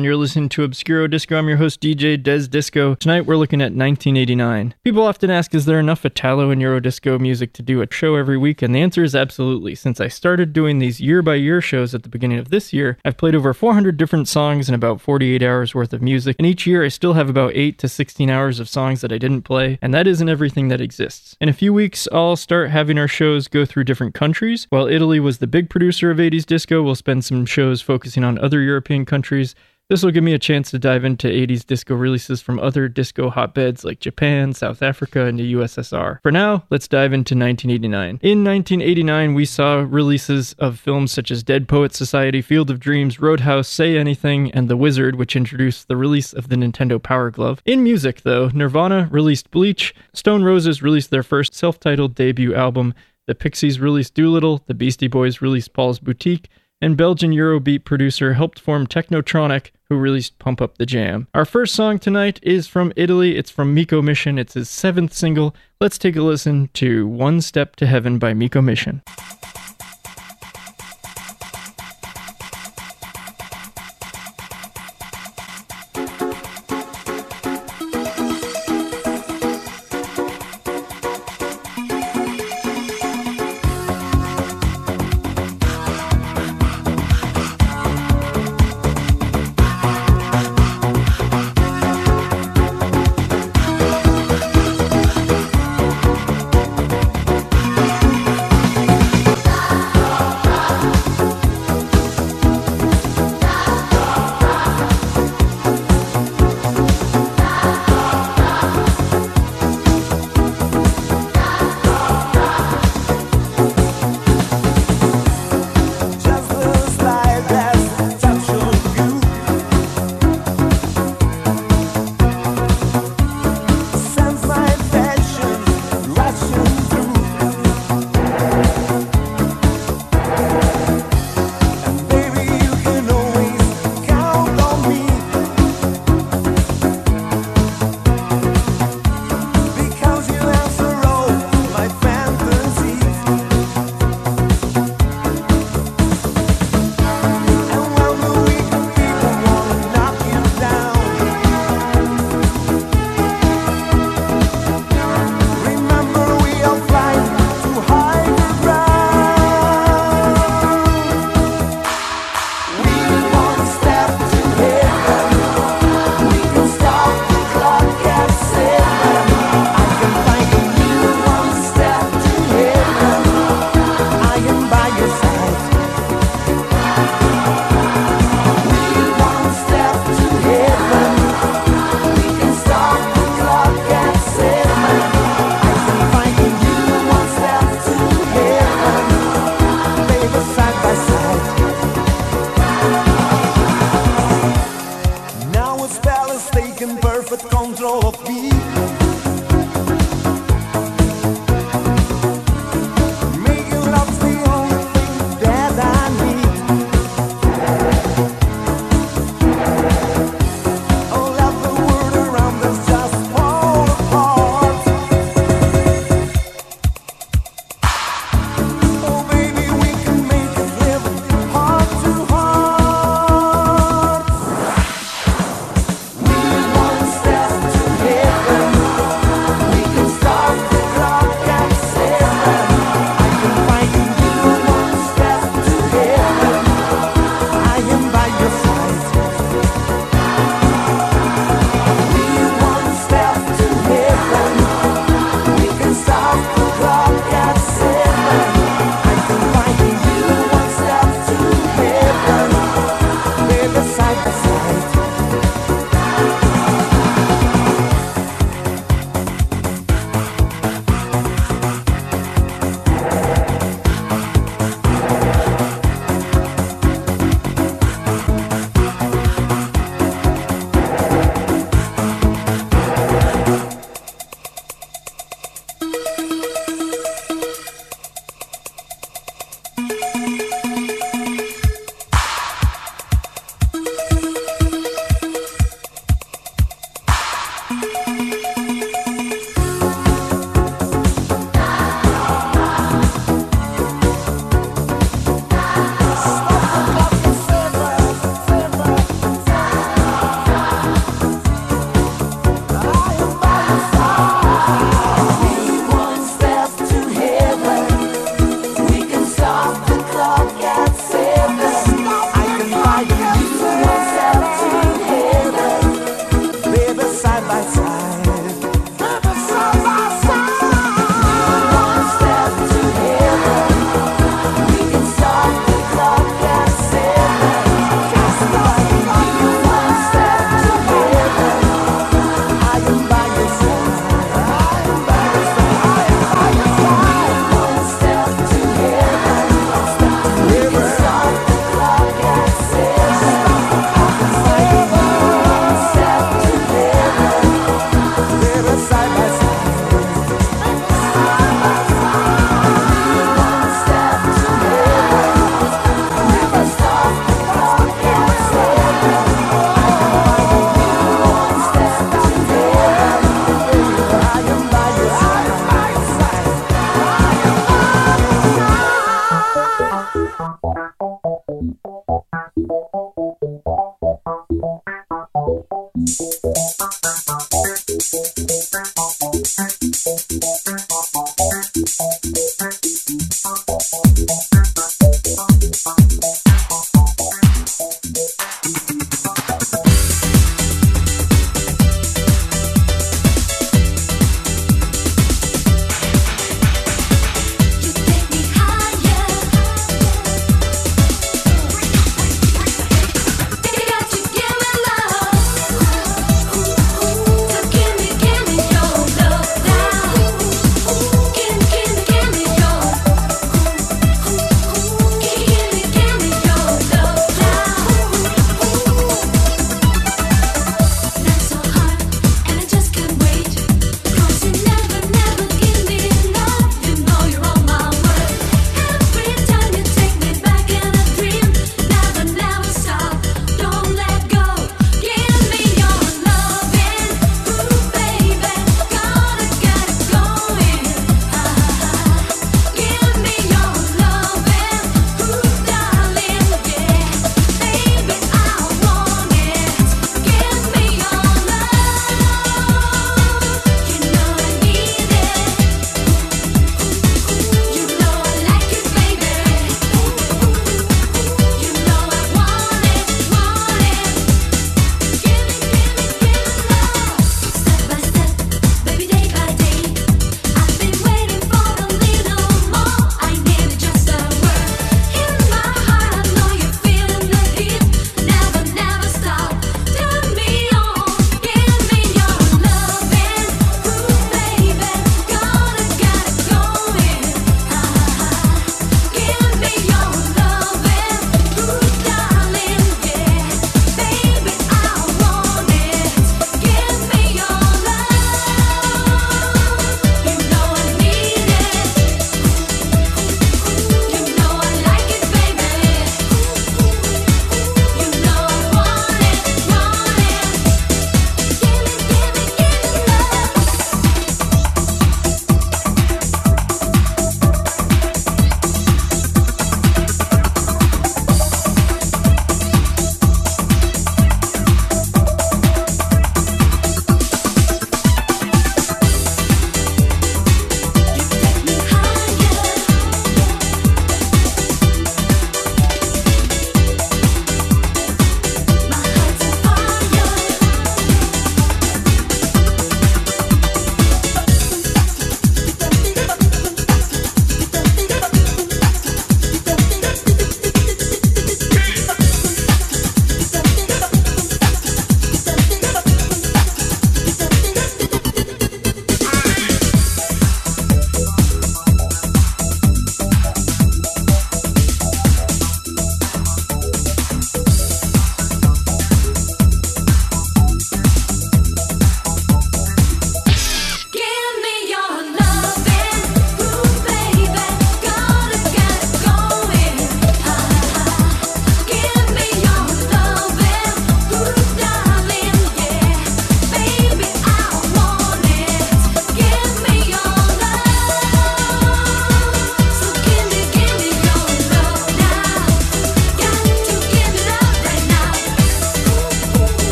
You're listening to Obscuro Disco. I'm your host, DJ Des Disco. Tonight we're looking at 1989. People often ask, is there enough Italo and Eurodisco music to do a show every week? And the answer is absolutely. Since I started doing these year by year shows at the beginning of this year, I've played over 400 different songs and about 48 hours worth of music. And each year I still have about 8 to 16 hours of songs that I didn't play. And that isn't everything that exists. In a few weeks, I'll start having our shows go through different countries. While Italy was the big producer of 80s disco, we'll spend some shows focusing on other European countries. This will give me a chance to dive into 80s disco releases from other disco hotbeds like Japan, South Africa, and the USSR. For now, let's dive into 1989. In 1989, we saw releases of films such as Dead Poets Society, Field of Dreams, Roadhouse, Say Anything, and The Wizard, which introduced the release of the Nintendo Power Glove. In music, though, Nirvana released Bleach, Stone Roses released their first self titled debut album, the Pixies released Doolittle, the Beastie Boys released Paul's Boutique, and Belgian Eurobeat producer helped form Technotronic, who released Pump Up the Jam. Our first song tonight is from Italy. It's from Miko Mission. It's his seventh single. Let's take a listen to One Step to Heaven by Miko Mission.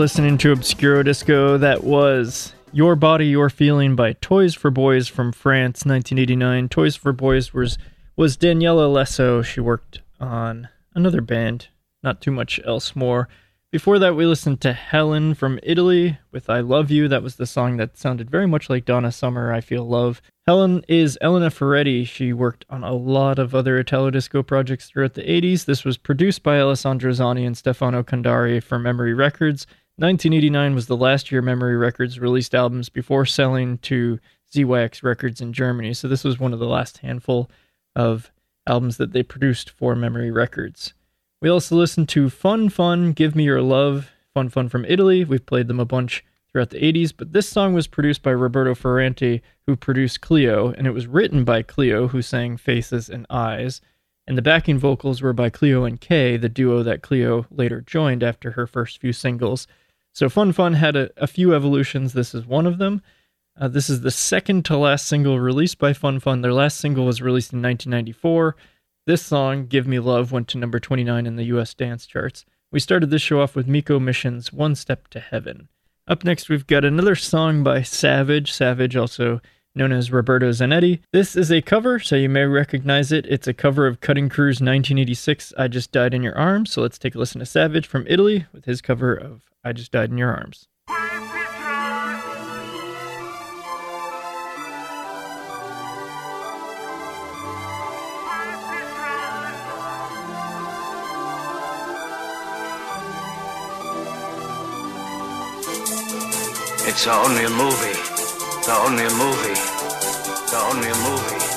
Listening to Obscuro Disco. That was Your Body, Your Feeling by Toys for Boys from France, 1989. Toys for Boys was, was Daniela Lesso. She worked on another band, not too much else more. Before that, we listened to Helen from Italy with I Love You. That was the song that sounded very much like Donna Summer, I Feel Love. Helen is Elena Ferretti. She worked on a lot of other Italo disco projects throughout the 80s. This was produced by Alessandro Zanni and Stefano Cundari for Memory Records. 1989 was the last year Memory Records released albums before selling to ZYX Records in Germany. So this was one of the last handful of albums that they produced for Memory Records. We also listened to Fun Fun, Give Me Your Love. Fun Fun from Italy. We've played them a bunch throughout the 80s, but this song was produced by Roberto Ferrante, who produced Cleo, and it was written by Cleo, who sang Faces and Eyes. And the backing vocals were by Cleo and Kay, the duo that Cleo later joined after her first few singles. So Fun Fun had a, a few evolutions. This is one of them. Uh, this is the second to last single released by Fun Fun. Their last single was released in 1994. This song, Give Me Love, went to number 29 in the US dance charts. We started this show off with Miko Mission's One Step to Heaven. Up next, we've got another song by Savage. Savage, also known as Roberto Zanetti. This is a cover, so you may recognize it. It's a cover of Cutting Crew's 1986 I Just Died in Your Arms. So let's take a listen to Savage from Italy with his cover of I Just Died in Your Arms. It's only a movie. It's only a movie. It's only a movie.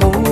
hold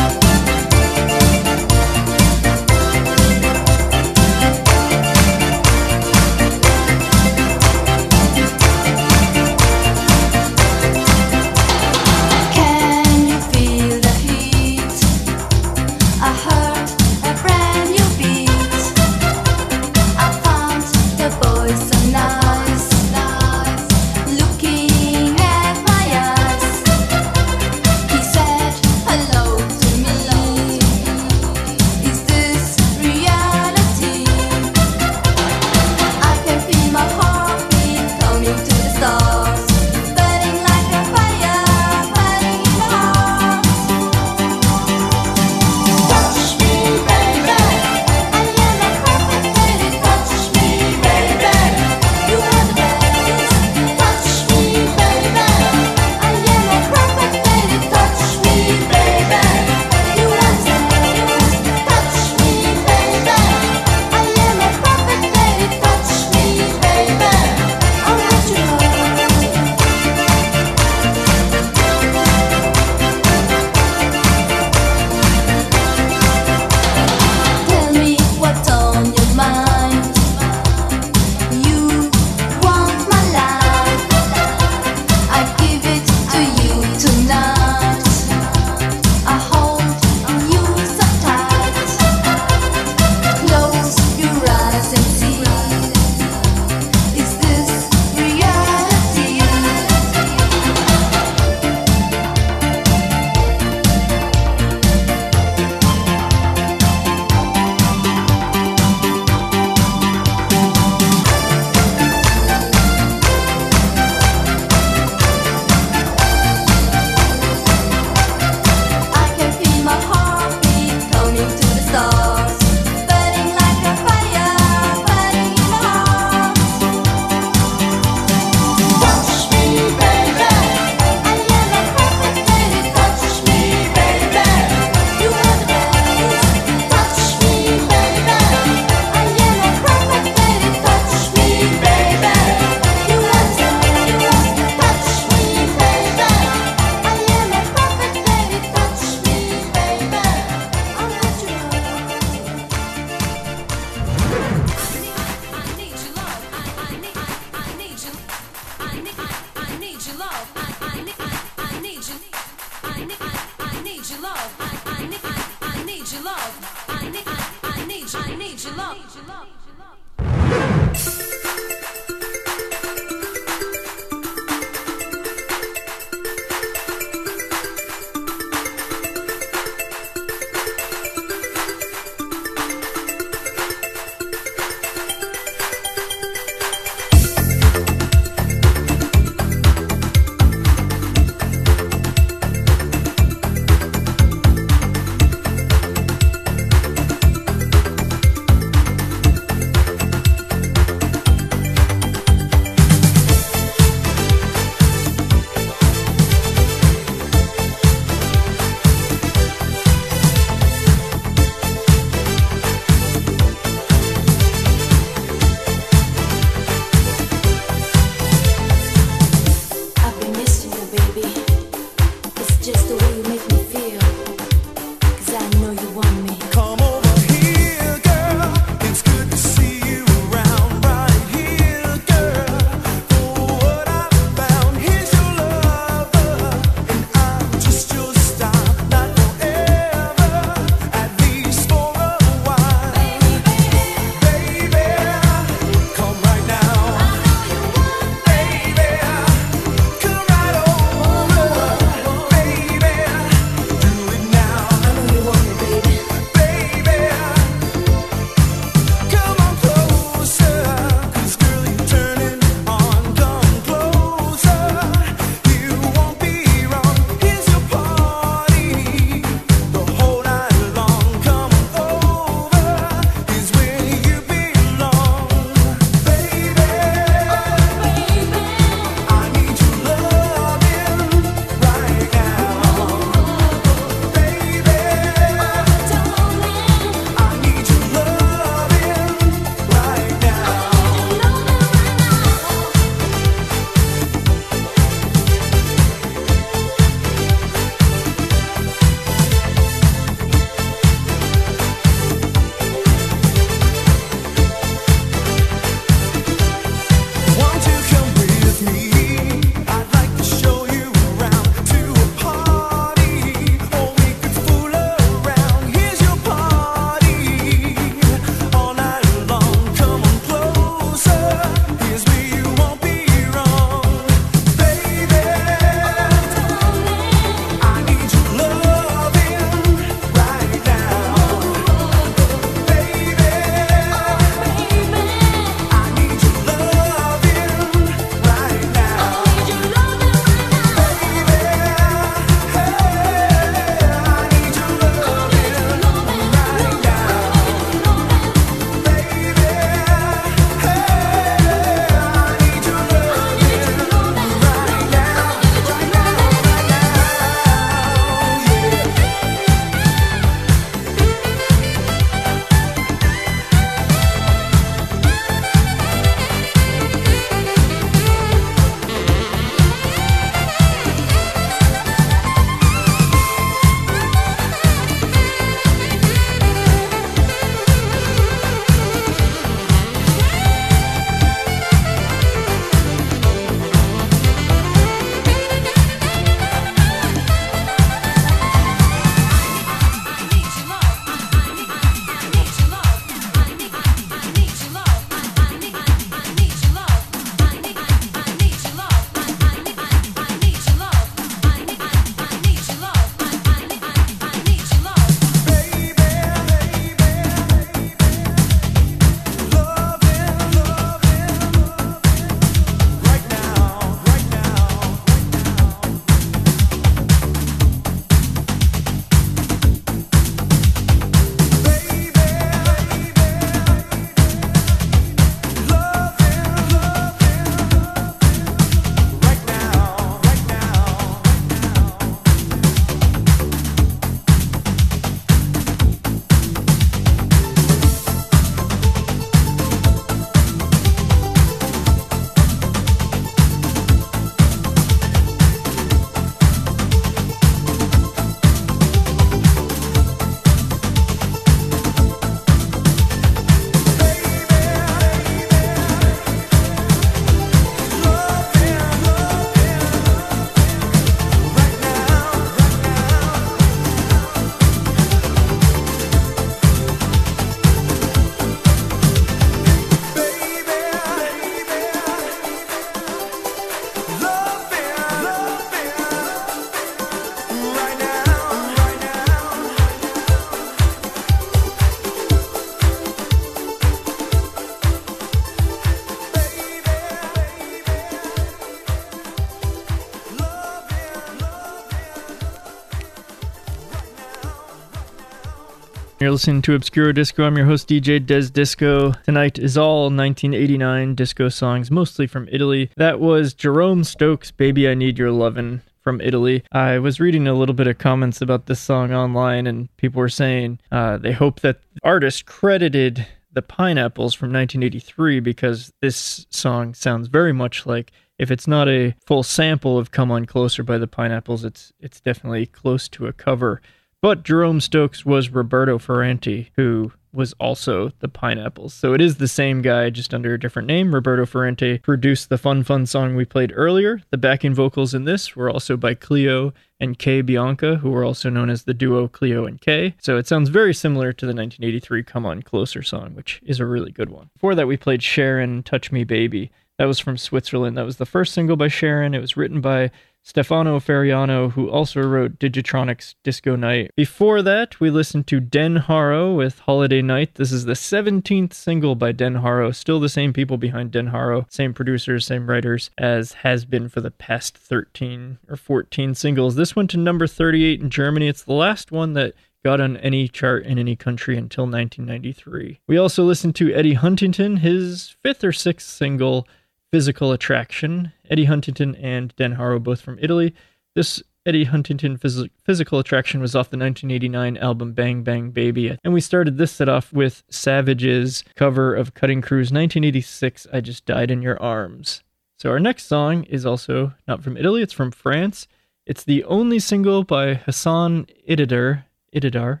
You're listening to Obscuro Disco. I'm your host, DJ Des Disco. Tonight is all 1989 disco songs, mostly from Italy. That was Jerome Stokes' Baby I Need Your Lovin' from Italy. I was reading a little bit of comments about this song online, and people were saying uh, they hope that the artist credited the Pineapples from 1983 because this song sounds very much like if it's not a full sample of Come On Closer by the Pineapples, it's it's definitely close to a cover. But Jerome Stokes was Roberto Ferrante, who was also the Pineapples. So it is the same guy, just under a different name. Roberto Ferrante produced the Fun Fun song we played earlier. The backing vocals in this were also by Cleo and Kay Bianca, who were also known as the duo Cleo and Kay. So it sounds very similar to the 1983 Come On Closer song, which is a really good one. Before that, we played Sharon Touch Me Baby. That was from Switzerland. That was the first single by Sharon. It was written by Stefano Feriano, who also wrote Digitronic's Disco Night. Before that, we listened to Den Harrow with Holiday Night. This is the 17th single by Den Harrow. Still the same people behind Den Harrow, same producers, same writers as has been for the past 13 or 14 singles. This went to number 38 in Germany. It's the last one that got on any chart in any country until 1993. We also listened to Eddie Huntington, his fifth or sixth single Physical Attraction. Eddie Huntington and Dan Harrow, both from Italy. This Eddie Huntington Phys- Physical Attraction was off the 1989 album Bang Bang Baby. And we started this set off with Savage's cover of Cutting Crew's 1986 I Just Died in Your Arms. So our next song is also not from Italy, it's from France. It's the only single by Hassan Ididar. Ididar.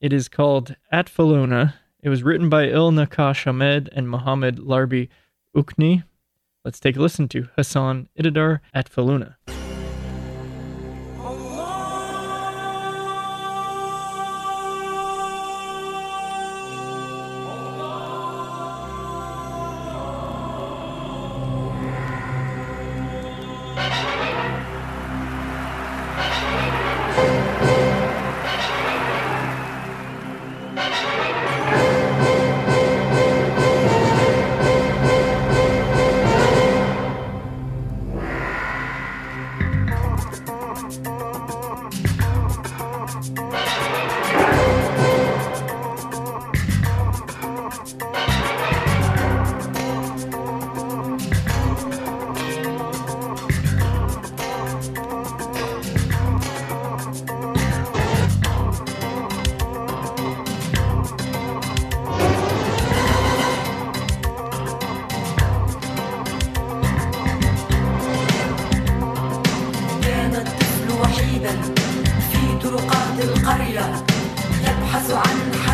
It is called At Falona. It was written by Il Nakash Ahmed and Mohammed Larbi Ukni. Let's take a listen to Hassan Ididar at Faluna. يبحث عن حياة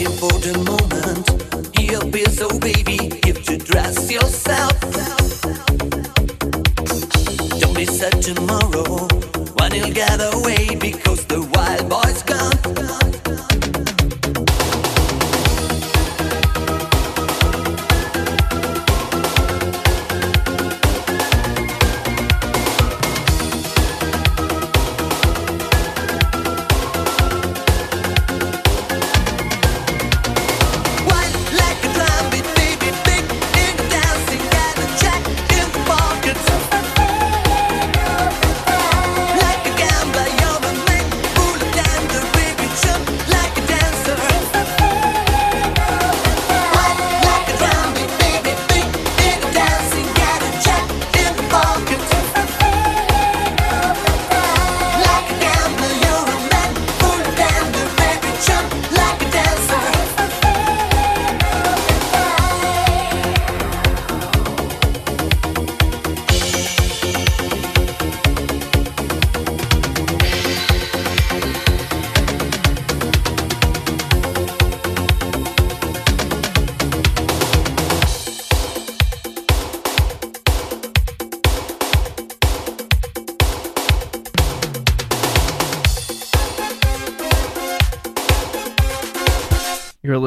here for the moment. Here be so baby, if you dress yourself. Don't be sad tomorrow when you get away because the wild boy's gone.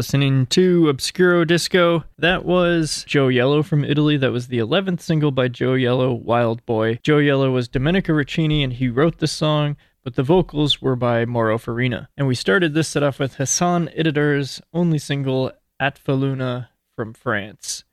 Listening to Obscuro Disco. That was Joe Yellow from Italy. That was the 11th single by Joe Yellow, Wild Boy. Joe Yellow was Domenico Roccini and he wrote the song, but the vocals were by Mauro Farina. And we started this set off with Hassan Ididar's only single, At Faluna from France.